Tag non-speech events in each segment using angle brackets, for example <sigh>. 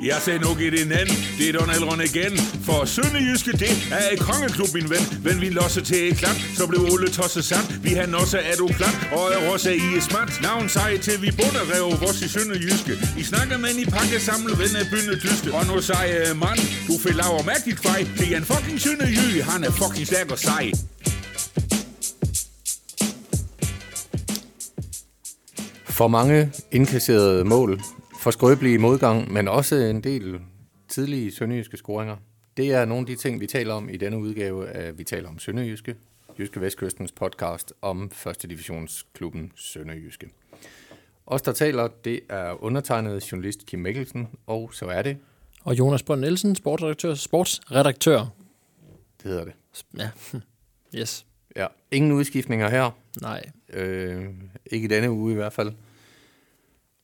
Jeg sagde nu i din anden, det er Donald Røn igen. For Sønderjyske, det er et kongeklub, min ven. Men vi losser til et klap, så blev Ole tosset sand. Vi har også er du plat, og er også i et smart. Navn sej til vi bunder rev vores i Sønderjyske. I snakker med i pakke samle ven af bynde dyste. Og nu sej øh, mand, du fik laver mærkeligt kvej. Det er en fucking Sønderjy, han er fucking stærk og sej. For mange indkasserede mål, for skrøbelige modgang, men også en del tidlige sønderjyske scoringer. Det er nogle af de ting, vi taler om i denne udgave af Vi taler om Sønderjyske, Jyske Vestkystens podcast om første divisionsklubben Sønderjyske. Os, der taler, det er undertegnet journalist Kim Mikkelsen, og så er det... Og Jonas Brønd Nielsen, sportsredaktør. sportsredaktør. Det hedder det. Ja, <laughs> yes. Ja, ingen udskiftninger her. Nej. Øh, ikke i denne uge i hvert fald.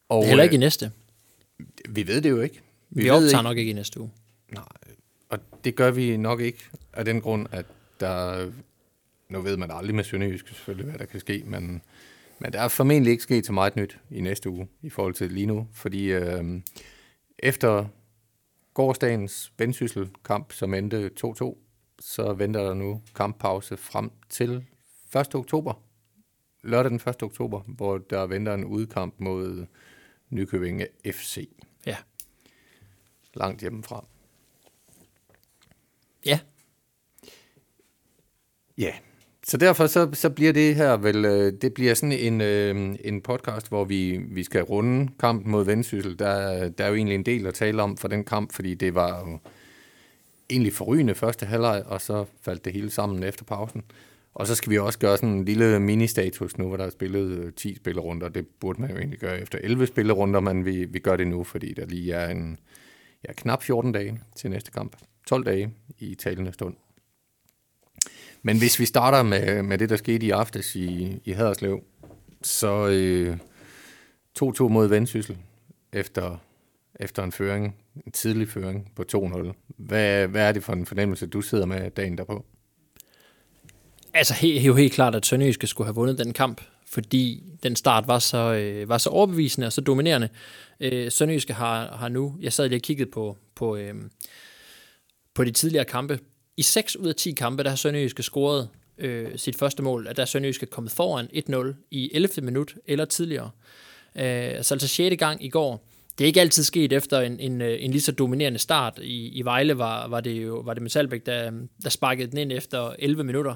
Og, Heller ikke i næste. Vi ved det jo ikke. Vi, vi optager ikke. nok ikke i næste uge. Nej, og det gør vi nok ikke af den grund, at der... Nu ved man aldrig med Sønderjysk selvfølgelig, hvad der kan ske, men, men der er formentlig ikke sket så meget nyt i næste uge i forhold til lige nu, fordi øh, efter gårdsdagens vendsyssel-kamp, som endte 2-2, så venter der nu kamppause frem til 1. oktober. Lørdag den 1. oktober, hvor der venter en udkamp mod Nykøbing FC. Langt hjemmefra. Ja. Ja. Så derfor så, så bliver det her vel, øh, det bliver sådan en, øh, en podcast, hvor vi, vi skal runde kampen mod Vendsyssel. Der, der er jo egentlig en del at tale om for den kamp, fordi det var jo egentlig forrygende første halvleg, og så faldt det hele sammen efter pausen. Og så skal vi også gøre sådan en lille mini-status nu, hvor der er spillet 10 spillerunder. Det burde man jo egentlig gøre efter 11 spillerunder, men vi, vi gør det nu, fordi der lige er en ja, knap 14 dage til næste kamp. 12 dage i talende stund. Men hvis vi starter med, med det, der skete i aftes i, i Haderslev, så øh, 2-2 mod Vendsyssel efter, efter en føring, en tidlig føring på 2-0. Hvad, hvad er det for en fornemmelse, du sidder med dagen derpå? Altså, det er jo helt klart, at Sønderjyske skulle have vundet den kamp, fordi den start var så, øh, var så overbevisende og så dominerende. Øh, Sønderjyske har, har nu, jeg sad lige og kiggede på, på, øh, på de tidligere kampe. I 6 ud af 10 kampe, der har Sønderjyske scoret øh, sit første mål, at der er Sønderjyske kommet foran 1-0 i 11. minut eller tidligere. Øh, så altså 6. gang i går. Det er ikke altid sket efter en, en, øh, en lige så dominerende start. I, i Vejle var, var det jo var det Metalbæk, der, der sparkede den ind efter 11 minutter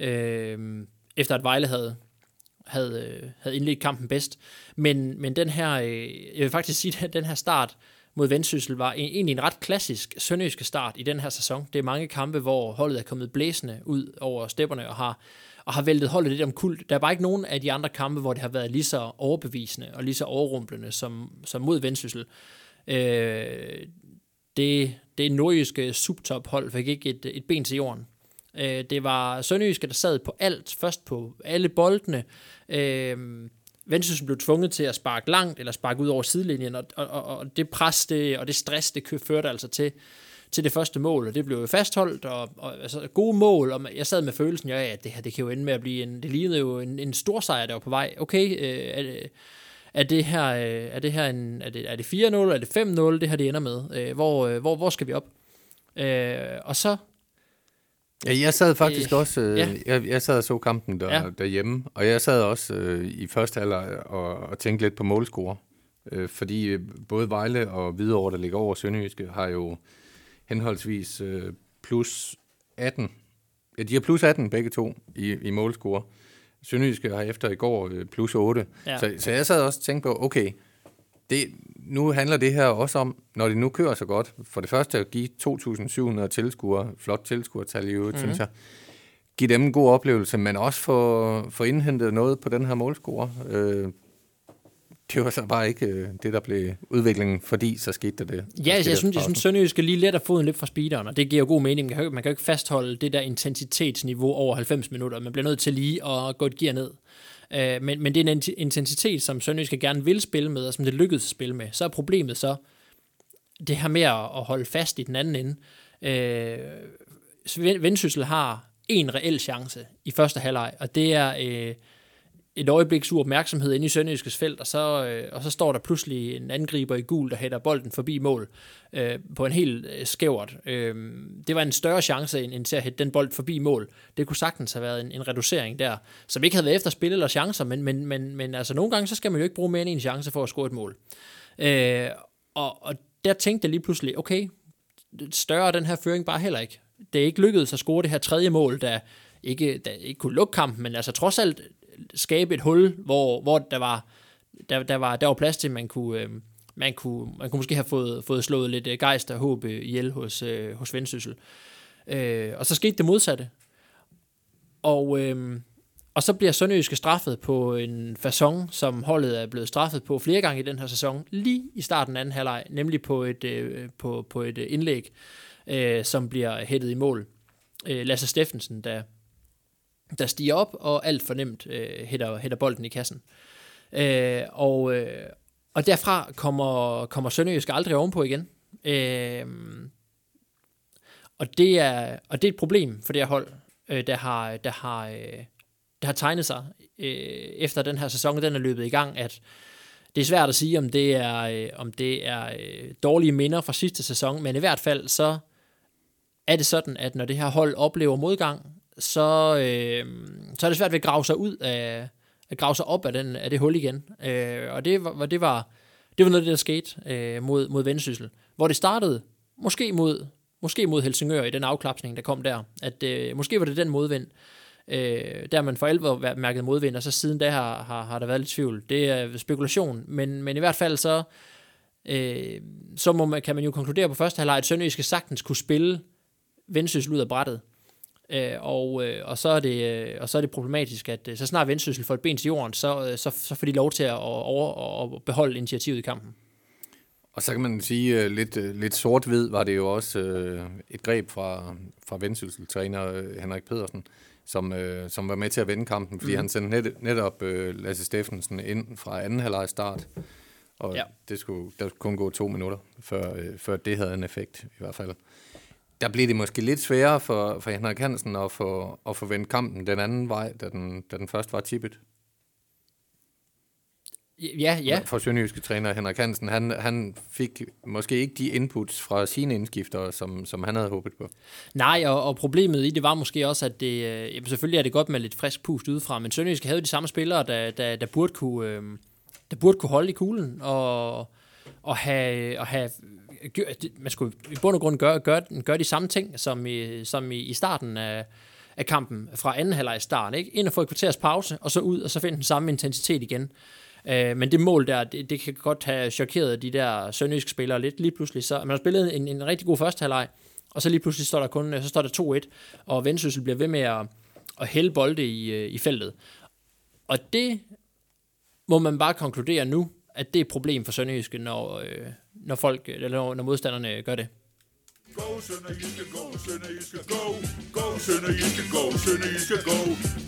øh, efter at Vejle havde, havde, øh, havde indledt kampen bedst. Men, men den her, øh, jeg vil faktisk sige, at <laughs> den her start mod Vendsyssel var en, egentlig en ret klassisk sønderjyske start i den her sæson. Det er mange kampe, hvor holdet er kommet blæsende ud over stepperne og har, og har væltet holdet lidt om kult. Der er bare ikke nogen af de andre kampe, hvor det har været lige så overbevisende og lige så overrumplende som, som mod Vendsyssel. Øh, det, det nordjyske subtophold fik ikke et, et ben til jorden. Øh, det var Sønderjyske, der sad på alt, først på alle boldene. Øh, Vendsyssel blev tvunget til at sparke langt, eller sparke ud over sidelinjen, og, og, og det pres det, og det stress, det førte altså til, til det første mål, og det blev jo fastholdt, og, og altså, gode mål, og jeg sad med følelsen, ja, ja, det her, det kan jo ende med at blive en, det lignede jo en, en stor sejr, der var på vej. Okay, øh, er, det, er det her, øh, er det her en, er det, er det 4-0, er det 5-0, det her det ender med? Øh, hvor, øh, hvor, hvor skal vi op? Øh, og så Ja, jeg sad faktisk øh, også, øh, ja. jeg, jeg sad og så kampen der, ja. derhjemme, og jeg sad også øh, i første halvleg og, og tænkte lidt på målscore. Øh, fordi øh, både Vejle og Hvidovre, der ligger over Sønderjyske, har jo henholdsvis øh, plus 18. Ja, de har plus 18 begge to i, i målscore. Sønderjyske har efter i går øh, plus 8. Ja. Så, så jeg sad også og tænkte på, okay, det, nu handler det her også om, når det nu kører så godt, for det første at give 2.700 tilskuere, flot tilskuertal i øvrigt, mm-hmm. synes jeg, give dem en god oplevelse, men også få, få indhentet noget på den her målscore. Øh, det var så bare ikke øh, det, der blev udviklingen, fordi så skete det. Ja, altså, jeg, synes, jeg synes, Sønderjysk skal lige let at få en lidt fra speederen, og det giver jo god mening. Man kan, man kan jo ikke fastholde det der intensitetsniveau over 90 minutter. Man bliver nødt til lige at gå et gear ned. Øh, men, men det er en intensitet, som Sønderjyske gerne vil spille med, og som det lykkedes at spille med. Så er problemet så det her med at holde fast i den anden ende. Øh, Vendsyssel har en reel chance i første halvleg, og det er øh, et øjebliks opmærksomhed inde i Sønderjyskets felt, og så, øh, og så står der pludselig en angriber i gul, der hætter bolden forbi mål øh, på en helt øh, skævert. Øh, det var en større chance end, end til at hætte den bold forbi mål. Det kunne sagtens have været en, en reducering der, som ikke havde været efter spil eller chancer, men, men, men, men altså nogle gange, så skal man jo ikke bruge mere end en chance for at score et mål. Øh, og, og der tænkte jeg lige pludselig, okay, større den her føring bare heller ikke. Det er ikke lykkedes at score det her tredje mål, der ikke, der ikke kunne lukke kampen, men altså trods alt skabe et hul, hvor, hvor der, var, der, der, var, der var plads til, at man kunne, øh, man kunne, man kunne måske have fået, fået slået lidt øh, gejst og håb øh, ihjel hos, øh, hos Vendsyssel. Øh, og så skete det modsatte. Og, øh, og så bliver Sønderjyske straffet på en façon, som holdet er blevet straffet på flere gange i den her sæson, lige i starten af anden halvleg, nemlig på et, øh, på, på et indlæg, øh, som bliver hættet i mål. Øh, Lasse Steffensen, der der stiger op, og alt for nemt øh, hætter, hætter bolden i kassen. Øh, og, øh, og derfra kommer, kommer Sønderjysk aldrig ovenpå igen. Øh, og, det er, og det er et problem for det her hold, øh, der, har, der, har, øh, der har tegnet sig øh, efter den her sæson, den er løbet i gang, at det er svært at sige, om det er, øh, om det er øh, dårlige minder fra sidste sæson, men i hvert fald så er det sådan, at når det her hold oplever modgang, så, øh, så er det svært ved at grave sig ud af, at grave sig op af, den, af det hul igen. Øh, og det var, det var, det var noget af det, der skete øh, mod, mod Vendsyssel. Hvor det startede, måske mod, måske mod Helsingør i den afklapsning, der kom der. At øh, måske var det den modvind, øh, der man for alvor mærket modvind, og så siden da har, har, har der været lidt tvivl. Det er spekulation, men, men i hvert fald så, øh, så må man, kan man jo konkludere på første halvleg, at Sønderjyske sagtens kunne spille Vendsyssel ud af brættet. Øh, og, øh, og, så er det, øh, og så er det problematisk, at øh, så snart Vendsyssel får et ben til jorden, så, øh, så, så får de lov til at, over, at beholde initiativet i kampen. Og så kan man sige, uh, lidt, uh, lidt sort-hvid var det jo også uh, et greb fra, fra Vendsyssel-træner Henrik Pedersen, som, uh, som var med til at vende kampen, fordi mm. han sendte net, netop uh, Lasse Steffensen ind fra anden halvleg start. Og ja. det skulle, der skulle kun gå to minutter, før, uh, før det havde en effekt i hvert fald der blev det måske lidt sværere for, for Henrik Hansen at få, at få vendt kampen den anden vej, da den, da den først var tippet. Ja, ja. For Sønderjyske træner Henrik Hansen, han, han fik måske ikke de inputs fra sine indskifter, som, som han havde håbet på. Nej, og, og problemet i det var måske også, at det, øh, selvfølgelig er det godt med lidt frisk pust udefra, men Sønderjyske havde de samme spillere, der, der, der, burde, kunne, øh, der burde kunne holde i kuglen, og, og have, og have man skulle i bund og grund gøre, gøre, gøre de samme ting, som i, som i, i starten af, af kampen fra anden halvleg start. Ikke? Ind og få et kvarters pause, og så ud, og så finde den samme intensitet igen. Øh, men det mål der, det, det kan godt have chokeret de der sønderjyske spillere lidt lige pludselig. Så man har spillet en, en rigtig god første halvleg, og så lige pludselig står der kun så står der 2-1, og Vendsyssel bliver ved med at, at hælde bolde i, øh, i feltet. Og det må man bare konkludere nu, at det er et problem for Sønderjyske, når, øh, når, folk, eller når, når modstanderne gør det. Go, Sønderjyske, go, Sønderjyske, go. Go, Sønderjyske, go, Sønderjyske, go.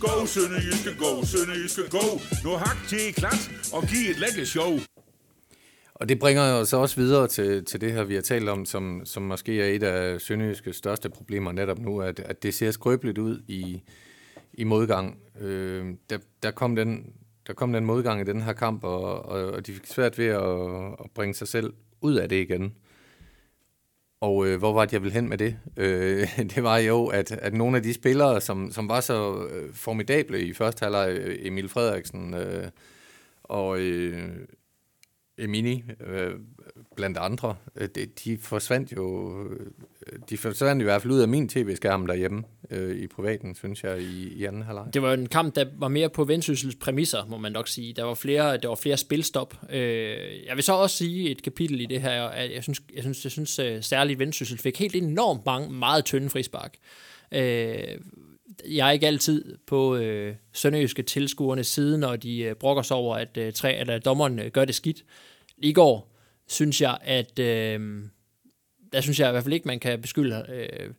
Go, Sønderjyske, go, Sønderjyske, go. Nu hak til klat og giv et lækkert show. Og det bringer os også videre til, til det her, vi har talt om, som, som måske er et af Sønderjyskes største problemer netop nu, at, at det ser skrøbeligt ud i, i modgang. Øh, der, der kom den der kom den modgang i den her kamp, og, og, og de fik svært ved at, at bringe sig selv ud af det igen. Og øh, hvor var det, jeg ville hen med det? Øh, <laughs> det var jo, at, at nogle af de spillere, som, som var så øh, formidable i første halvleg, øh, Emil Frederiksen øh, og øh, Emini, øh, blandt andre, øh, de, de forsvandt jo øh, de forsvandt i hvert fald ud af min tv-skærm derhjemme øh, i privaten, synes jeg, i, i anden halvleg. Det var en kamp, der var mere på Vendsyssels præmisser, må man nok sige. Der var flere, der var flere spilstop. Øh, jeg vil så også sige et kapitel i det her, at jeg synes, jeg synes, jeg synes uh, særligt Vendsyssel fik helt enormt mange meget tynde frispark. Øh, jeg er ikke altid på øh, sønderjyske tilskuernes side, når de øh, brokker sig over, at øh, tre, eller dommeren øh, gør det skidt. I går synes jeg, at... Øh, der synes jeg i hvert fald ikke, man kan beskylde øh,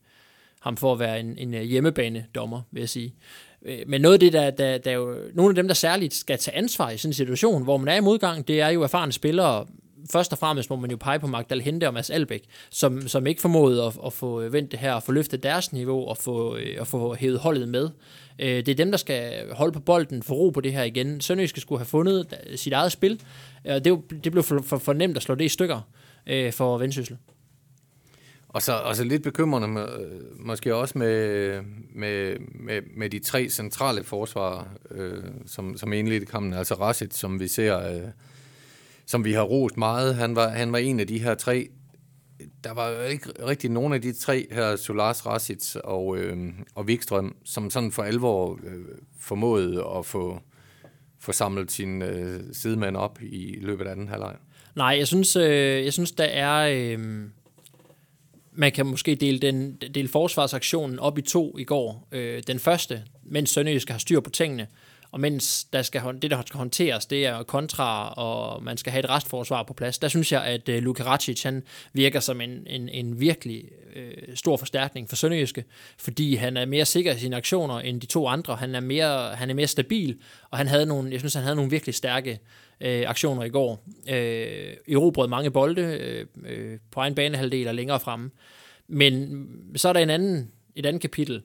ham for at være en, en hjemmebanedommer, hjemmebane-dommer, vil jeg sige. Øh, men noget af det, der, der, der er jo, nogle af dem, der særligt skal tage ansvar i sådan en situation, hvor man er i modgang, det er jo erfarne spillere, først og fremmest må man jo pege på Magdal Hente og Mads Albæk, som, som ikke formåede at, at få øh, vendt det her, og få løftet deres niveau og få, øh, at få hævet holdet med. Øh, det er dem, der skal holde på bolden, få ro på det her igen. Sønderjyske skulle have fundet sit eget spil, og det, det blev for, for, for nemt at slå det i stykker for Vendsyssel. Og så, og så lidt bekymrende med, måske også med, med, med, med de tre centrale forsvarer, øh, som, som indledte kampen, altså Rashid, som vi ser, øh, som vi har rost meget. Han var, han var en af de her tre. Der var ikke rigtig nogen af de tre her, Solars, Rasic og, øh, og Wikstrøm, som sådan for alvor øh, formåede at få, få samlet sin øh, sidemand op i løbet af den halvleg. Nej, jeg synes, øh, jeg synes der er... Øh man kan måske dele, den, dele forsvarsaktionen op i to i går. Øh, den første, mens Sønderjysk skal styr på tingene, og mens der skal, det, der skal håndteres, det er kontra, og man skal have et restforsvar på plads, der synes jeg, at øh, Luka Racic, han virker som en, en, en virkelig øh, stor forstærkning for Sønderjyske, fordi han er mere sikker i sine aktioner end de to andre. Han er mere, han er mere stabil, og han havde nogle, jeg synes, han havde nogle virkelig stærke øh, aktioner i går. Øh, erobrede mange bolde øh, øh, på egen banehalvdel og længere fremme. Men så er der en anden, et andet kapitel,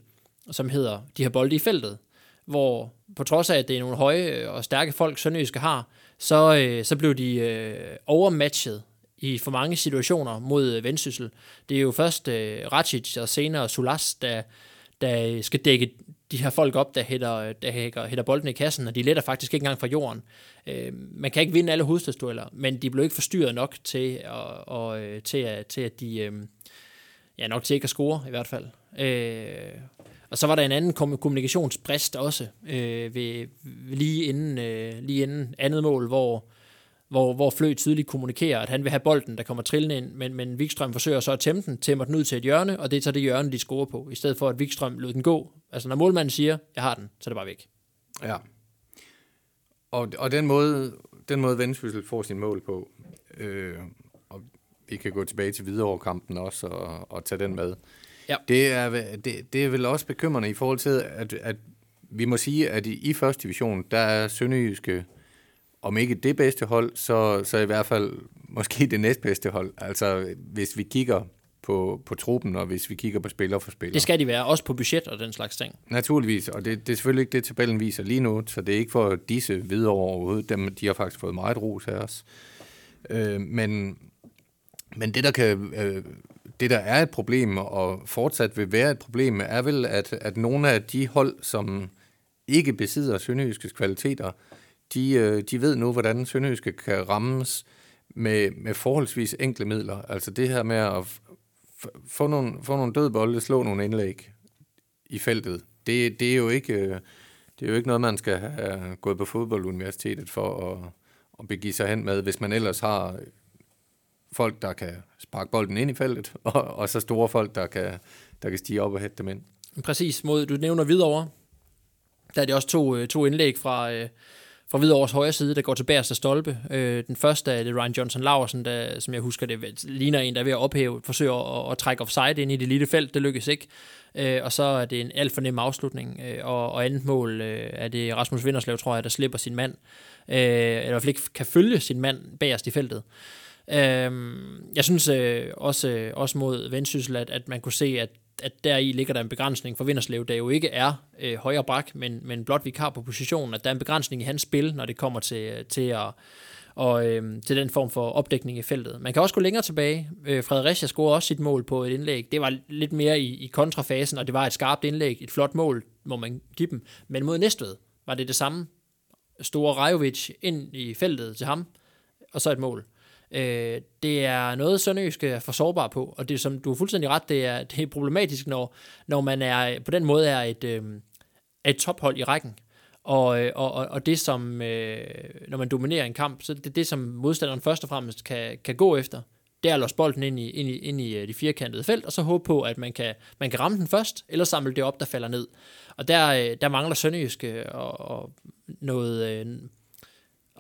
som hedder de her bolde i feltet, hvor på trods af, at det er nogle høje øh, og stærke folk, Sønderjyske har, så, øh, så blev de øh, overmatchet i for mange situationer mod øh, Vendsyssel. Det er jo først øh, Racic og senere Sulas, der, der øh, skal dække de her folk op, der hætter, der hætter, hætter bolden i kassen, og de letter faktisk ikke engang fra jorden. Øh, man kan ikke vinde alle hovedstadsdueller, men de blev ikke forstyrret nok til, at, og, til, at, til at de... Øh, ja, nok til ikke at score i hvert fald. Øh, og så var der en anden kommunikationsbrist også, øh, ved, lige, inden, øh, lige inden andet mål, hvor, hvor, hvor Flø tydeligt kommunikerer, at han vil have bolden, der kommer trillende ind, men, men Wikstrøm forsøger så at tæmme den, tæmmer den ud til et hjørne, og det er så det hjørne, de scorer på, i stedet for at Wikstrøm lod den gå. Altså når målmanden siger, jeg har den, så er det bare væk. Ja. Og, og den måde, den måde Vendsyssel får sin mål på, øh, og vi kan gå tilbage til Hvidovre-kampen også og, og tage den med, Ja. Det, er, det, det er vel også bekymrende i forhold til, at, at vi må sige, at i, i første division, der er Sønderjyske, om ikke det bedste hold, så, så i hvert fald måske det næstbedste hold. Altså, hvis vi kigger på, på truppen, og hvis vi kigger på spiller for spiller. Det skal de være, også på budget og den slags ting. Naturligvis, og det, det er selvfølgelig ikke det, tabellen viser lige nu, så det er ikke for disse videre overhovedet. Dem, de har faktisk fået meget ros af os. Øh, men, men det, der kan øh, det, der er et problem, og fortsat vil være et problem, er vel, at, at nogle af de hold, som ikke besidder sønderjyskes kvaliteter, de, øh, de ved nu, hvordan sønderjyske kan rammes med, med forholdsvis enkle midler. Altså det her med at få nogle, få nogle døde bolde, slå nogle indlæg i feltet, det, det, er jo ikke, øh, det er jo ikke noget, man skal have gået på fodbolduniversitetet for at, at begive sig hen med, hvis man ellers har folk, der kan sparke bolden ind i feltet, <laughs> og, og så store folk, der kan, der kan stige op og hætte dem ind. Præcis, mod, du nævner videre. Der er det også to, øh, to indlæg fra, øh, fra Hvidovres højre side, der går til bagerste stolpe. Øh, den første er det Ryan Johnson Larsen, der, som jeg husker, det ligner en, der er ved at ophæve, forsøger at, at trække offside ind i det lille felt. Det lykkes ikke. og så er det en alt for nem afslutning. og, og andet mål er det Rasmus Vinderslev, tror jeg, der slipper sin mand. eller i hvert fald ikke kan følge sin mand bagerst i feltet. Øhm, jeg synes øh, også, øh, også mod Vendsyssel, at, at man kunne se, at, at der i ligger der en begrænsning for Vinderslev, der jo ikke er øh, højre bak, men, men blot vikar på positionen, at der er en begrænsning i hans spil, når det kommer til, øh, til at og øh, til den form for opdækning i feltet. Man kan også gå længere tilbage. Øh, Fredericia scorede også sit mål på et indlæg. Det var lidt mere i, i kontrafasen, og det var et skarpt indlæg, et flot mål, må man give dem. Men mod Næstved var det det samme. Store Rajovic ind i feltet til ham, og så et mål. Øh, det er noget, Sønderjysk er for sårbar på, og det er, som du har fuldstændig ret, det er, det er problematisk, når, når man er på den måde er et, øh, et tophold i rækken. Og, øh, og, og det, som, øh, når man dominerer en kamp, så det er det, som modstanderen først og fremmest kan, kan gå efter, det er at låse bolden ind i, ind i, ind i øh, de firkantede felt, og så håbe på, at man kan, man kan ramme den først, eller samle det op, der falder ned. Og der, øh, der mangler Sønderjyske og, og noget,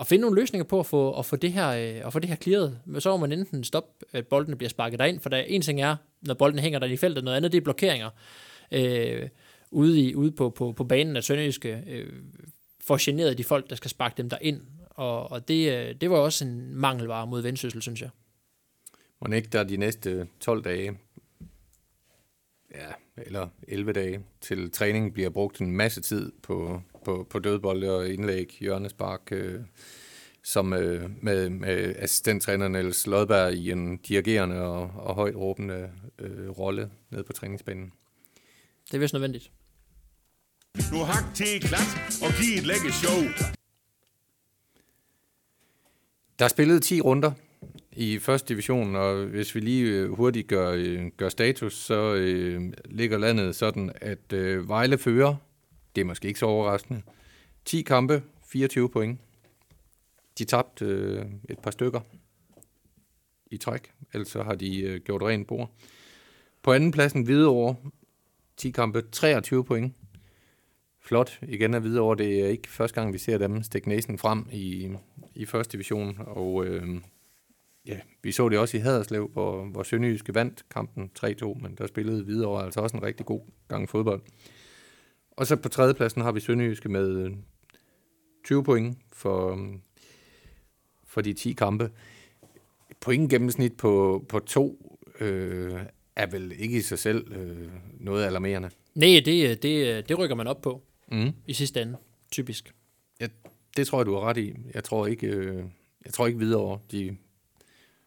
at finde nogle løsninger på at få, at få det her, øh, at få det her clearet. Men så må man enten stoppe, at bolden bliver sparket derind, for der er en ting er, når bolden hænger der i feltet, noget andet det er blokeringer øh, ude, i, ude på, på, på banen, at Sønderjyske øh, får generet de folk, der skal sparke dem derind. Og, og det, øh, det var også en mangelvare mod vendsyssel, synes jeg. Må ikke der de næste 12 dage, ja, eller 11 dage, til træning bliver brugt en masse tid på, på, på dødbolde og indlæg, hjørnespark, øh, som øh, med, med assistenttræner Niels Lodberg i en dirigerende og, og højt råbende øh, rolle nede på træningsbanen. Det er vist nødvendigt. Nu hak til klat og giv et lække show. Der er spillet 10 runder i første division, og hvis vi lige øh, hurtigt gør, øh, gør status, så øh, ligger landet sådan, at øh, Vejle fører, det er måske ikke så overraskende, 10 kampe, 24 point. De tabte øh, et par stykker i træk, ellers har de øh, gjort rent bord. På anden pladsen Hvidovre, 10 kampe, 23 point. Flot. Igen er Hvidovre, det er ikke første gang, vi ser dem stikke næsen frem i, i første division, og øh, ja, vi så det også i Haderslev, hvor, hvor Sønderjyske vandt kampen 3-2, men der spillede Hvidovre altså også en rigtig god gang fodbold. Og så på tredjepladsen har vi Sønderjyske med 20 point for, for de 10 kampe. Point gennemsnit på, på to øh, er vel ikke i sig selv øh, noget alarmerende. Nej, det, det, det rykker man op på Mm. i sidste ende, typisk. Ja, det tror jeg, du har ret i. Jeg tror ikke, øh, jeg tror ikke videre, de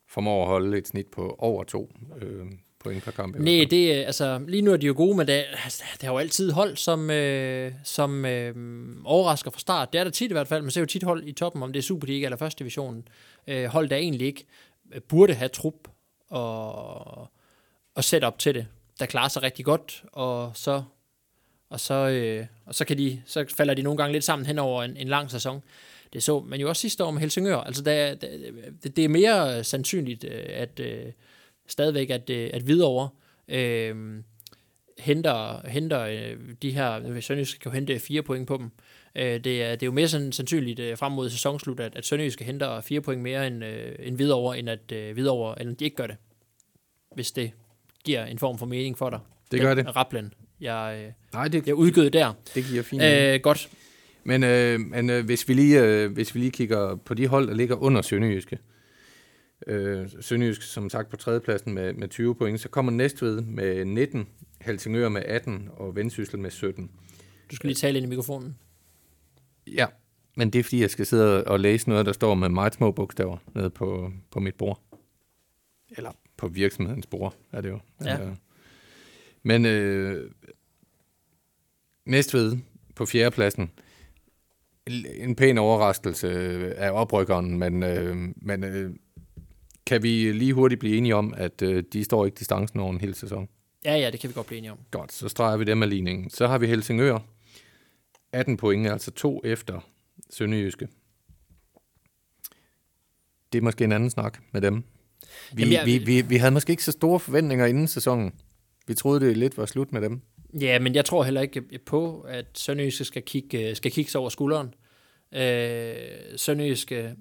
formår at holde et snit på over to øh, point per kamp. Nej, det, er- altså, lige nu er de jo gode, men det, altså, det har jo altid hold, som, øh, som øh, overrasker fra start. Det er der tit i hvert fald. Man ser jo tit hold i toppen, om det er Superliga eller første divisionen. Øh, hold, der egentlig ikke øh, burde have trup og, og setup til det, der klarer sig rigtig godt, og så, og så, øh, og så, kan de, så falder de nogle gange lidt sammen hen over en, en lang sæson. Det så man jo også sidste år med Helsingør. Altså, der, der, det, det er mere sandsynligt, øh, at øh, stadigvæk, at, øh, at Hvidovre øh, henter, henter øh, de her, Sønderjysk kan jo hente fire point på dem. Øh, det, er, det er jo mere sådan, sandsynligt øh, frem mod sæsonslut, at, at Sønderjysk henter fire point mere end, øh, end Hvidovre, end at øh, Hvidovre, eller de ikke gør det. Hvis det giver en form for mening for dig. Det gør Den det. Rapplen, jeg, øh, Nej, det, jeg udgød der. det giver fint. Øh, godt. men øh, men øh, hvis, vi lige, øh, hvis vi lige kigger på de hold, der ligger under Sønderjyske, øh, Sønderjyske som sagt på tredjepladsen med, med 20 point, så kommer Næstved med 19, Helsingør med 18 og Vendsyssel med 17. Du skal lige tale ind i mikrofonen. Ja, men det er fordi, jeg skal sidde og læse noget, der står med meget små bogstaver nede på, på mit bord. Eller på virksomhedens bord, er det jo. Ja. Øh, Men øh, Næstved på fjerdepladsen. En pæn overraskelse af oprykkeren, men, øh, men øh, kan vi lige hurtigt blive enige om, at øh, de står ikke distancen over en hel sæson? Ja, ja, det kan vi godt blive enige om. Godt, så streger vi dem af ligningen. Så har vi Helsingør. 18 point, altså to efter Sønderjyske. Det er måske en anden snak med dem. Vi, Jamen, jeg- vi, vi, vi havde måske ikke så store forventninger inden sæsonen. Vi troede, det lidt var slut med dem. Ja, men jeg tror heller ikke på, at Sønderjyske skal kigge, skal kigge sig over skulderen. Øh, Sønderjyske...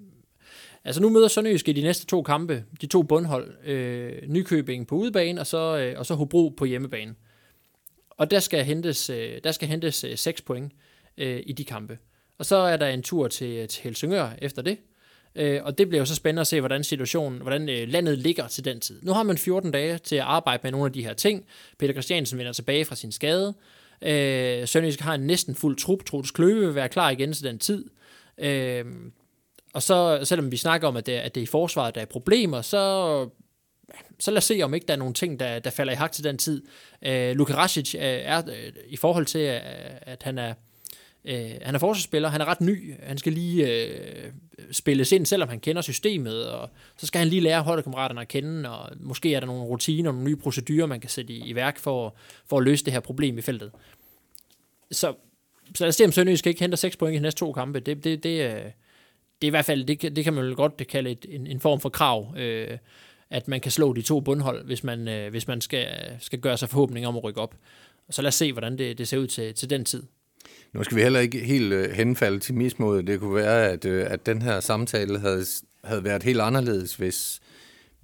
Altså nu møder Sønderjyske i de næste to kampe, de to bundhold, øh, Nykøbing på udebane, og så, øh, og så Hobro på hjemmebane. Og der skal hentes, øh, der skal hentes øh, 6 point øh, i de kampe. Og så er der en tur til, til Helsingør efter det. Øh, og det bliver jo så spændende at se, hvordan situationen, hvordan øh, landet ligger til den tid. Nu har man 14 dage til at arbejde med nogle af de her ting. Peter Christiansen vender tilbage fra sin skade. Øh, Sønderjysk har en næsten fuld trup. Troels Kløve vil være klar igen til den tid. Øh, og så, selvom vi snakker om, at det, at det er i forsvaret, der er problemer, så, så lad os se, om ikke der er nogle ting, der, der falder i hak til den tid. Øh, Luka Rasic er, øh, er øh, i forhold til, at, at han er Øh, han er forsvarsspiller, han er ret ny, han skal lige øh, spilles ind, selvom han kender systemet, og så skal han lige lære holdkammeraterne at kende, og måske er der nogle rutiner, nogle nye procedurer, man kan sætte i, i værk for, for at løse det her problem i feltet. Så, så lad os se, om Sønderjysk ikke henter 6 point i de næste to kampe. Det, det, det, øh, det er i hvert fald, det, kan- det kan man vel godt kalde et, en, en form for krav, øh, at man kan slå de to bundhold, hvis man, øh, hvis man skal, skal gøre sig forhåbning om at rykke op. Og så lad os se, hvordan det, det ser ud til, til den tid. Nu skal vi heller ikke helt øh, henfalde til mismodet. Det kunne være, at, øh, at den her samtale havde, havde været helt anderledes, hvis,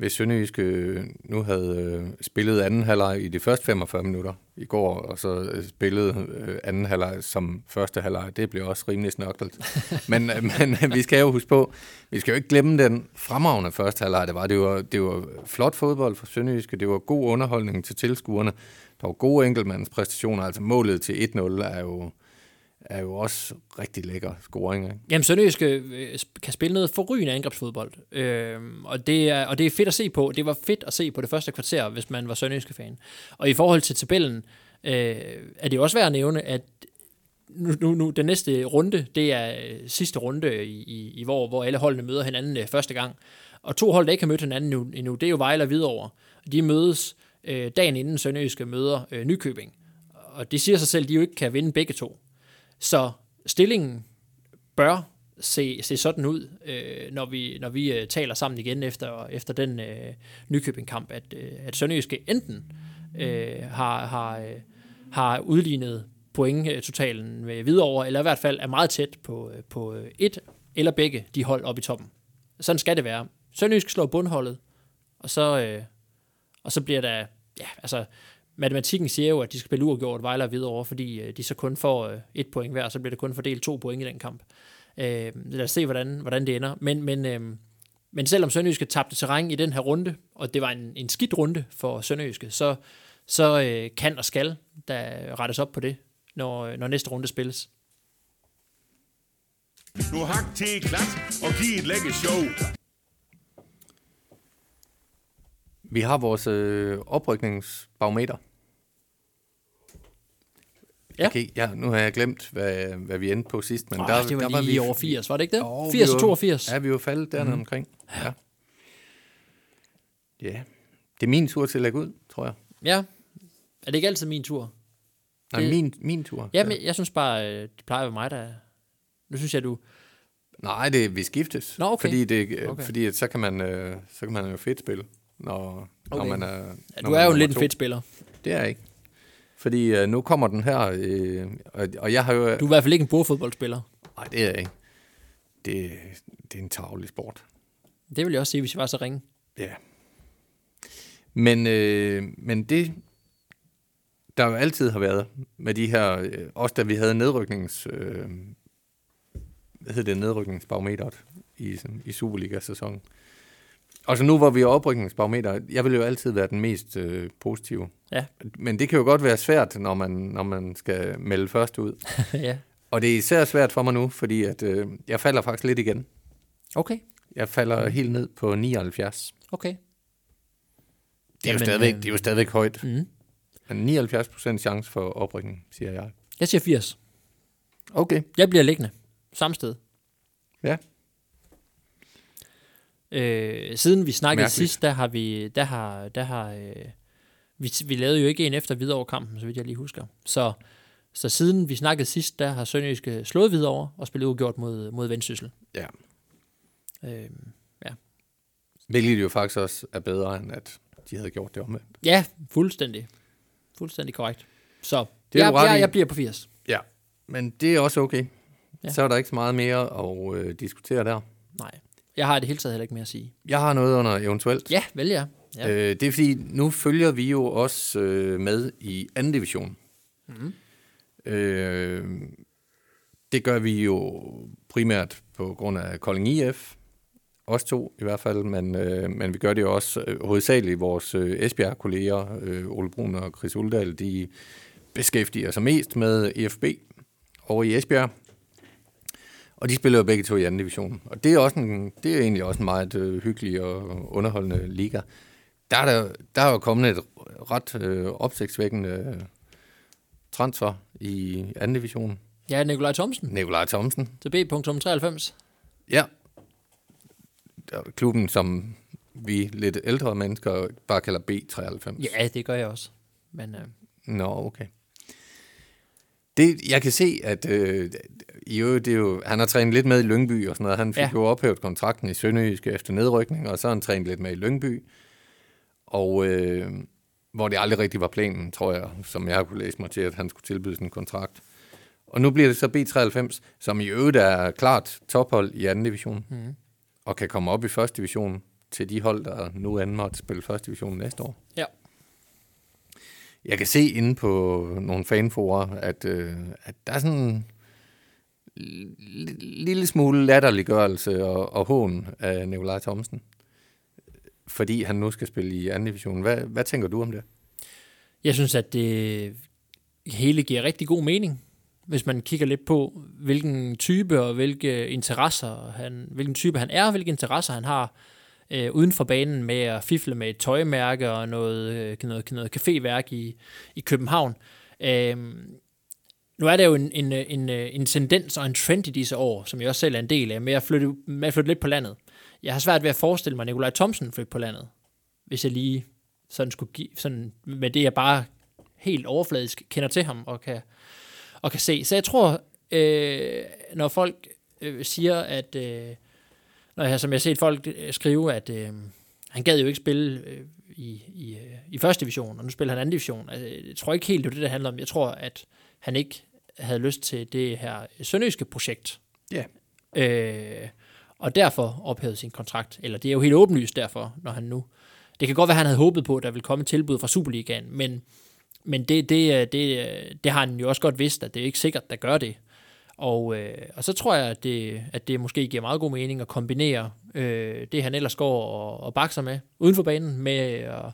hvis Sønderjysk øh, nu havde øh, spillet anden halvleg i de første 45 minutter i går, og så øh, spillet anden halvleg som første halvleg, det bliver også rimelig snørklet. <laughs> men, men vi skal jo huske på, vi skal jo ikke glemme den fremragende første halvleg, det var. Det var, det var flot fodbold for Sønderjyske, det var god underholdning til tilskuerne, der var gode enkeltmandspræstationer, altså målet til 1-0 er jo er jo også rigtig lækker scoring. Ikke? Jamen, Sønderjysk øh, kan spille noget forrygende angrebsfodbold, øh, og, det er, og det er fedt at se på. Det var fedt at se på det første kvarter, hvis man var Sønderjyske fan. Og i forhold til tabellen, øh, er det også værd at nævne, at nu, nu, nu, den næste runde, det er øh, sidste runde, i, i, i hvor, hvor alle holdene møder hinanden øh, første gang. Og to hold, der ikke har mødt hinanden nu, endnu, det er jo Vejle og Hvidovre. De mødes øh, dagen inden Sønderjyske møder øh, Nykøbing. Og det siger sig selv, at de jo ikke kan vinde begge to. Så stillingen bør se, se sådan ud, øh, når vi, når vi øh, taler sammen igen efter, efter den øh, Nykøbing-kamp, at, øh, at Sønderjyske enten øh, har, har, øh, har udlignet point-totalen med Hvidovre, eller i hvert fald er meget tæt på, øh, på øh, et eller begge de hold op i toppen. Sådan skal det være. Sønderjysk slår bundholdet, og så, øh, og så bliver der, ja, altså, matematikken siger jo, at de skal spille uafgjort Vejle og Hvidovre, fordi øh, de så kun får øh, et point hver, så bliver det kun fordelt to point i den kamp. Øh, lad os se, hvordan, hvordan det ender. Men, men, øh, men selvom Sønderjyske tabte terræn i den her runde, og det var en, en skidt runde for Sønderjyske, så, så øh, kan og skal der rettes op på det, når, øh, når næste runde spilles. Nu hak til klat og giv et lækkert show. Vi har vores øh, oprykningsbarometer. Ja. Okay, ja, nu har jeg glemt, hvad, hvad vi endte på sidst. Men Oh, der, det var der lige var vi... over 80, var det ikke det? Jo, 80 vi og var- 82. Ja, vi var faldet dernede mm. omkring. Ja. ja. Det er min tur til at lægge ud, tror jeg. Ja. Er det ikke altid min tur? Nej, Det- min, min tur. Ja, men jeg synes bare, øh, det plejer at være mig, der... Nu synes jeg, du... Nej, det vi skiftes. Nå, okay. Fordi, det, okay. fordi at så, kan man, øh, så kan man jo fedt spille, når, okay. når man er Ja, når du man er jo lidt en fedt spiller. Det er jeg ikke. Fordi øh, nu kommer den her, øh, og, og jeg har jo... Du er i hvert fald ikke en bordfodboldspiller. Nej, det er jeg ikke. Det, det er en tavlig sport. Det vil jeg også sige, hvis jeg var så ringe. Ja. Men, øh, men det, der jo altid har været med de her, øh, også da vi havde nedryknings, øh, hvad hedder det, nedrykningsbarometeret i, i Superliga-sæsonen. Og så nu, hvor vi er oprykningsbarometer, jeg vil jo altid være den mest øh, positive. Ja. Men det kan jo godt være svært, når man, når man skal melde først ud. <laughs> ja. Og det er især svært for mig nu, fordi at, øh, jeg falder faktisk lidt igen. Okay. Jeg falder helt ned på 79. Okay. Det er, Jamen, jo stadigvæk, øh, det er jo stadigvæk højt. Mm. Men 79 procent chance for oprykning, siger jeg. Jeg siger 80. Okay. Jeg bliver liggende. Samme sted. Ja. Øh, siden vi snakkede Mærkeligt. sidst, der har vi, der har, der har, øh, vi, vi lavede jo ikke en efter videre kampen, så vidt jeg lige husker. Så, så siden vi snakkede sidst, der har Sønderjyske slået videre over og spillet ugjort mod, mod Vendsyssel. Ja. Øh, Hvilket jo faktisk også er bedre, end at de havde gjort det omvendt. ja, fuldstændig. Fuldstændig korrekt. Så Det er jeg, jeg, jeg bliver på 80. Ja. Men det er også okay. Ja. Ja. Så er der ikke så meget mere at øh, diskutere der. Nej, jeg har det hele taget heller ikke mere at sige. Jeg har noget under eventuelt. Ja, vel ja. ja. Øh, det er fordi, nu følger vi jo også øh, med i anden division. Mhm. Øh, det gør vi jo primært på grund af Kolding IF. Os to i hvert fald, men, øh, men vi gør det jo også øh, hovedsageligt vores øh, Esbjerg-kolleger, øh, Ole Brun og Chris Uldal, de beskæftiger sig mest med EFB over i Esbjerg. Og de spiller jo begge to i anden division. Og det er, også en, det er egentlig også en meget øh, hyggelig og underholdende liga. Der er, der, der er jo kommet et ret øh, opsigtsvækkende øh, transfer i anden division. Ja, Nikolaj Thomsen Nikolaj Thomsen. til B.93. Ja. Klubben, som vi lidt ældre mennesker bare kalder B93. Ja, det gør jeg også. Men øh, Nå, okay. Det, jeg kan se, at øh, i øvrigt, det er jo, han har trænet lidt med i Lyngby og sådan noget. Han fik Ja. jo ophævet kontrakten i Sønderjysk efter nedrykning, og så har han trænet lidt med i Lyngby. Og øh, hvor det aldrig rigtig var planen, tror jeg, som jeg har kunne læse mig til, at han skulle tilbyde en kontrakt. Og nu bliver det så B93, som i øvrigt er klart tophold i anden division, Mhm. og kan komme op i første division til de hold, der nu end måtte spille første division næste år. Ja. Jeg kan se inde på nogle fanforer, at, øh, at der er sådan en lille smule latterliggørelse og, og hån af Nikolaj Thomsen, fordi han nu skal spille i anden division. Hvad, hvad tænker du om det? Jeg synes, at det hele giver rigtig god mening, hvis man kigger lidt på, hvilken type og hvilke interesser han, hvilken type han er, hvilke interesser han har øh, uden for banen med at fifle med et tøjmærke og noget, øh, noget, noget caféværk i, i København. Øh, nu er der jo en, en, en, en tendens og en trend i disse år, som jeg også selv er en del af, med at flytte, med at flytte lidt på landet. Jeg har svært ved at forestille mig Nikolaj Thomsen flytte på landet, hvis jeg lige sådan skulle give, sådan, med det jeg bare helt overfladisk kender til ham og kan, og kan se. Så jeg tror, øh, når folk øh, siger, at øh, når jeg, som jeg har set folk øh, skrive, at øh, han gad jo ikke spille øh, i, i, øh, i første division, og nu spiller han anden division. Altså, jeg tror ikke helt, det er det, det handler om. Jeg tror, at han ikke havde lyst til det her sønderjyske projekt. Ja. Øh, og derfor ophævede sin kontrakt. Eller det er jo helt åbenlyst derfor, når han nu... Det kan godt være, han havde håbet på, at der ville komme et tilbud fra Superligaen, men, men det, det, det, det har han jo også godt vidst, at det er ikke sikkert, der gør det. Og, øh, og så tror jeg, at det, at det måske giver meget god mening at kombinere øh, det, han ellers går og, og bakser med uden for banen, med at,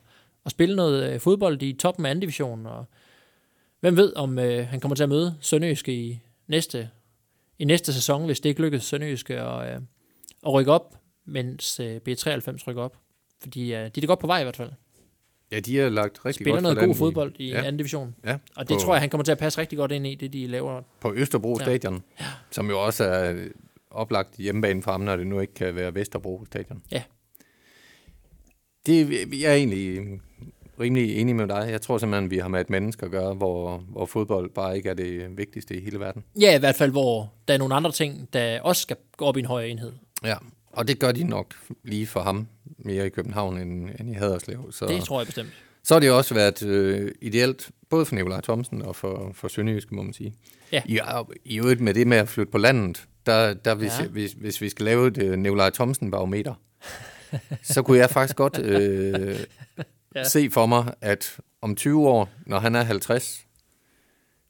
at spille noget øh, fodbold i toppen af anden division. Og hvem ved, om øh, han kommer til at møde Sønderjyske i næste, i næste sæson, hvis det ikke lykkes Sønderjyske at, øh, at rykke op, mens øh, B93 rykker op. Fordi øh, de er da godt på vej i hvert fald. Ja, de har lagt rigtig Spiller godt noget god fodbold i ja. anden division. Ja, Og det på, tror jeg, han kommer til at passe rigtig godt ind i, det de laver. på Østerbro Ja. Stadion, ja. som jo også er oplagt hjemmebane for ham, når det nu ikke kan være Vesterbro Stadion. Ja. Det, jeg er egentlig rimelig enig med dig. Jeg tror simpelthen, vi har med et menneske at gøre, hvor, hvor fodbold bare ikke er det vigtigste i hele verden. Ja, i hvert fald, hvor der er nogle andre ting, der også skal gå op i en højere enhed. Ja, og det gør de nok lige for ham mere i København end, end i Haderslev. Så, Det tror jeg bestemt. så har det også været øh, ideelt, både for Nikolaj Thomsen og for, for Sønderjyske, må man sige. Ja. I, I øvrigt med det med at flytte på landet, der, der hvis, Ja. hvis, hvis vi skal lave et øh, Nikolaj Thomsen-barometer, <laughs> så kunne jeg faktisk godt øh, <laughs> ja. se for mig, at om 20 år, når han er 50,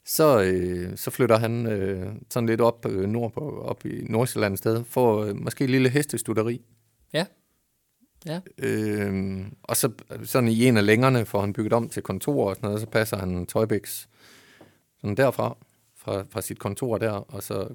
så, øh, så flytter han øh, sådan lidt op øh, nordpå, op i Nordsjælland et sted, får øh, måske et lille hestestuderi. Ja. Ja. Øh, og så sådan i en af længerne får han bygget om til kontor og sådan noget, og så passer han tøjbæks sådan derfra, fra, fra sit kontor der, og så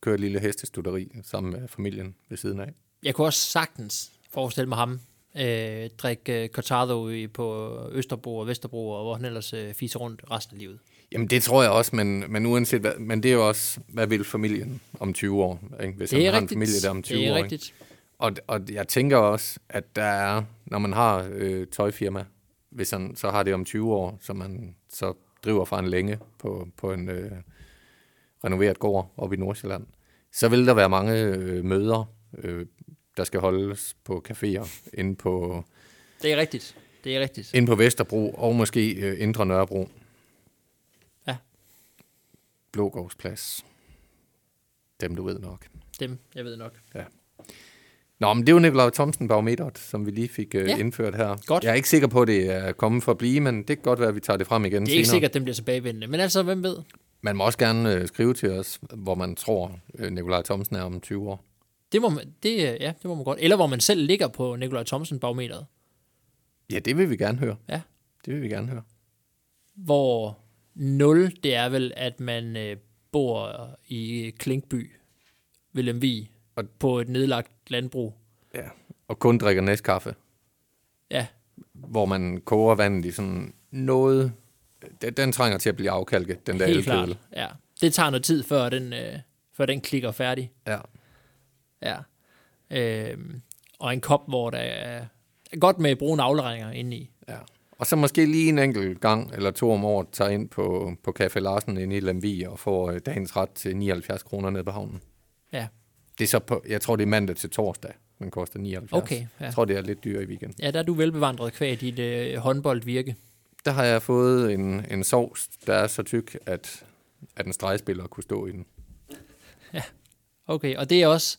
kører et lille hestestuderi sammen med familien ved siden af. Jeg kunne også sagtens forestille mig ham øh, drikke øh, Cortado på Østerbro og Vesterbro, og hvor han ellers øh, fiser rundt resten af livet. Jamen det tror jeg også, men, men uanset hvad, men det er jo også, hvad vil familien om 20 år, ikke? hvis er han har en rigtigt. familie der om 20 det er år. Ikke? rigtigt. Og, og jeg tænker også, at der er, når man har øh, tøjfirma, hvis han så har det om 20 år, så man så driver fra en længe på, på en øh, renoveret gård oppe i Nordsjælland, så vil der være mange øh, møder, øh, der skal holdes på caféer inde på, Det er rigtigt. Det er rigtigt. inde på Vesterbro og måske øh, Indre Nørrebro. Ja. Blågårdsplads. Dem du ved nok. Dem, jeg ved nok. Nå, men det er jo Nikolaj Thomsen barometeret, som vi lige fik øh, Ja. ja. indført her. Godt. Jeg er ikke sikker på, at det er kommet for at blive, men det kan godt være, at vi tager det frem igen Det er senere. ikke sikkert, at den bliver tilbagevendende. Men altså, hvem ved? Man må også gerne øh, skrive til os, hvor man tror, øh, Nikolaj Thomsen er om 20 år. Det må man, det, øh, ja, det må man godt. Eller hvor man selv ligger på Nikolaj Thomsen barometeret. Ja, det vil vi gerne høre. Ja. Det vil vi gerne høre. Hvor 0, det er vel, at man øh, bor i Klinkby, ved Lemvig, og på et nedlagt landbrug. Ja. Og kun drikker næstkaffe, Ja, hvor man koger vandet i sådan noget... Den, den trænger til at blive afkalket, den der helt klart. elkedel. Ja. Det tager noget tid, før den, øh, før den klikker færdig. Ja. Ja. Øhm, og en kop, hvor der er godt med brune aflejringer inde i. ja. Og så måske lige en enkelt gang eller to om året tager ind på, på Café Larsen inde i Lemvig og får øh, dagens ret til 79 kroner nede på havnen. Ja, Det er så på, jeg tror, det er mandag til torsdag, den koster 79. okay. Ja, Jeg tror, det er lidt dyrt i weekend. ja der er du velbevandret kvæg dit øh, håndboldvirke. Der har jeg fået en, en sovs, der er så tyk, at, at en stregspiller kunne stå i den. Okay, og det er også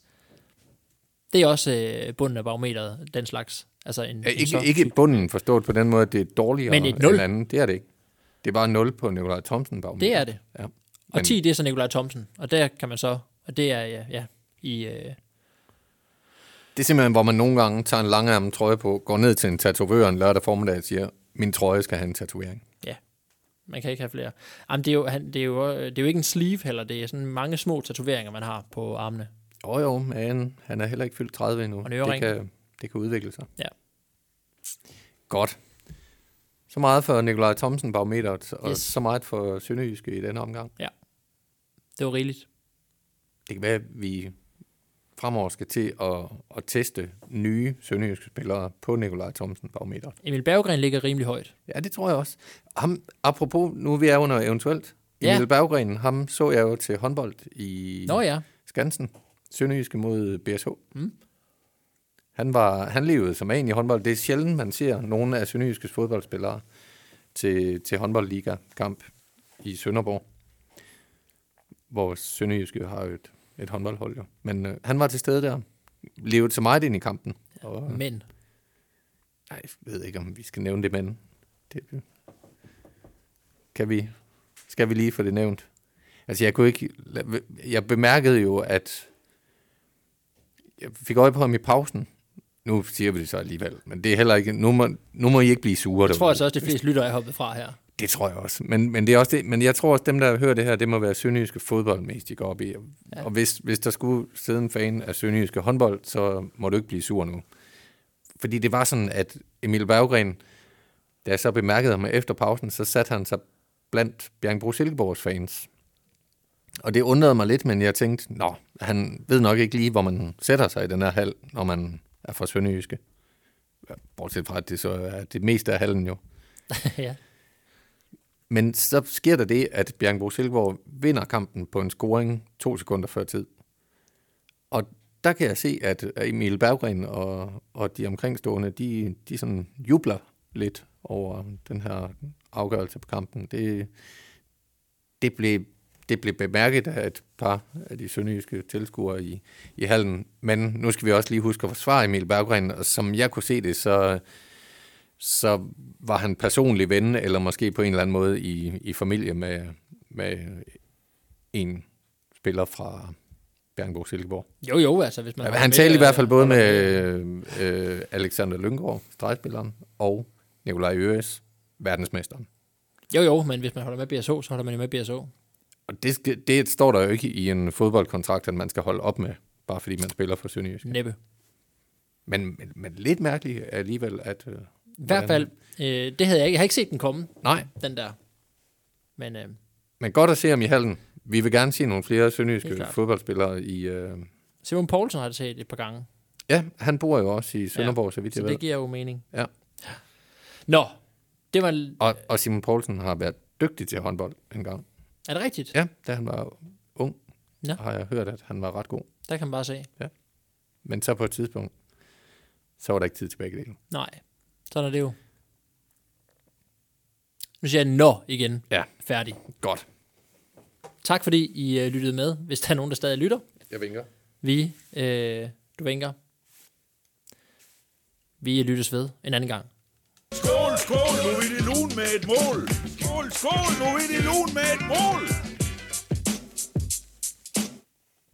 Det er også øh, bunden af barometeret, den slags. Altså en, Ja, en så ikke, ikke tyk- bunden forstået på den måde, at det er dårligere Men et nul. end anden. Det er det ikke. Det er bare 0 på Nikolaj Thomsen barometer. Det er det. Ja. Og Men- 10, det er så Nikolaj Thomsen. Og der kan man så, og det er ja, ja i, øh, Det er simpelthen, hvor man nogle gange tager en langærmet trøje på, går ned til en tatovør en lørdag formiddag og siger, min trøje skal have en tatovering. man kan ikke have flere. Jamen, det, er jo, han, det, er jo, det er jo ikke en sleeve heller, det er sådan mange små tatoveringer, man har på armene. Jo jo, men han er heller ikke fyldt 30 endnu. Og en det, kan, det kan udvikle sig. Ja. Godt. Så meget for Nikolaj Thomsen barometeret, og Yes. så meget for Sønderjyske i denne omgang. Det var rigeligt. Det kan være, at vi fremover skal til at, at teste nye sønderjyske spillere på Nikolaj Thomsen barometeret. Emil Berggren ligger rimelig højt. Ja, det tror jeg også. Ham, apropos, nu er vi er under eventuelt. Ja. Emil Berggren, ham så jeg jo til håndbold i Nå ja, Skansen. Sønderjyske mod BSH. Mm. Han, var, han levede som en i håndbold. Det er sjældent, man ser nogle af Sønderjyskes fodboldspillere til, til håndboldliga-kamp i Sønderborg, hvor Sønderjyske har jo et, et håndboldhold. Jo. Men øh, han var til stede der, levede så meget ind i kampen. Og, men Nej, jeg ved ikke, om vi skal nævne det, men det, kan vi, skal vi lige få det nævnt. Altså, jeg kunne ikke, jeg bemærkede jo, at jeg fik øje på ham i pausen. Nu siger vi det så alligevel, men det er heller ikke, nu må, nu må I ikke blive sure. jeg tror altså også, de fleste lytter er hoppet fra her. Det tror jeg også. Men, men, det er også det, men jeg tror også, dem, der hører det her, det må være sønderjyske fodbold, mest de går op i. Ja. Og hvis, hvis der skulle sidde en fan af sønderjyske håndbold, så må du ikke blive sur nu. Fordi det var sådan, at Emil Berggren, da jeg så bemærkede ham efter pausen, så satte han sig blandt Bjergbro Silkeborgs fans. Og det undrede mig lidt, men jeg tænkte, nå, han ved nok ikke lige, hvor man sætter sig i den her hal, når man er fra Sønderjyske. Bortset fra, at det så er det meste af hallen jo. <laughs> ja. Men så sker der det, at Bjergbro Silkeborg vinder kampen på en scoring to sekunder før tid. Og der kan jeg se, at Emil Berggren og, og de omkringstående, de, de sådan jubler lidt over den her afgørelse på kampen. Det, det, blev, det blev bemærket af et par af de sønderjyske tilskuere i, i hallen. Men nu skal vi også lige huske at forsvare Emil Berggren, og som jeg kunne se det, så så var han personlig ven, eller måske på en eller anden måde i, i familie med, med en spiller fra Bjergenborg Silkeborg. Jo, jo, altså hvis man... Ja, han talte i øh, hvert fald både holder med øh, Alexander Lyngård, stregspilleren, og Nikolaj Øres, verdensmesteren. Jo, jo, men hvis man holder med BSH, så holder man jo med BSH. Og det, det står der jo ikke i en fodboldkontrakt, at man skal holde op med, bare fordi man spiller for Sønderjysk. Næppe. Men, men, men lidt mærkeligt alligevel, at... Øh, I hvert fald, øh, det havde jeg ikke. Jeg har ikke set den komme, nej, den der. Men øh, Men godt at se ham i hallen. Vi vil gerne se nogle flere sønderjyske fodboldspillere i... Øh... Simon Poulsen har det set et par gange, Ja, han bor jo også i Sønderborg, ja, så vidt så jeg ved. det giver jo mening. Ja. Nå, det var... Og, og Simon Poulsen har været dygtig til håndbold en gang. Er det rigtigt? Ja, da han var ung, Nå. har jeg hørt, at han var ret god. Der kan man bare se. Men så på et tidspunkt, så var der ikke tid til begge dele. Nej, sådan er det jo. Nu siger jeg nå igen. Ja. Færdig. Godt. Tak fordi I øh, lyttede med. Hvis der er nogen, der stadig lytter. Jeg vinker. Vi, øh, du vinker. Vi lyttes ved en anden gang. Skål, skål, nu er det lun med et mål. Skål, skål, nu er det lun med et mål.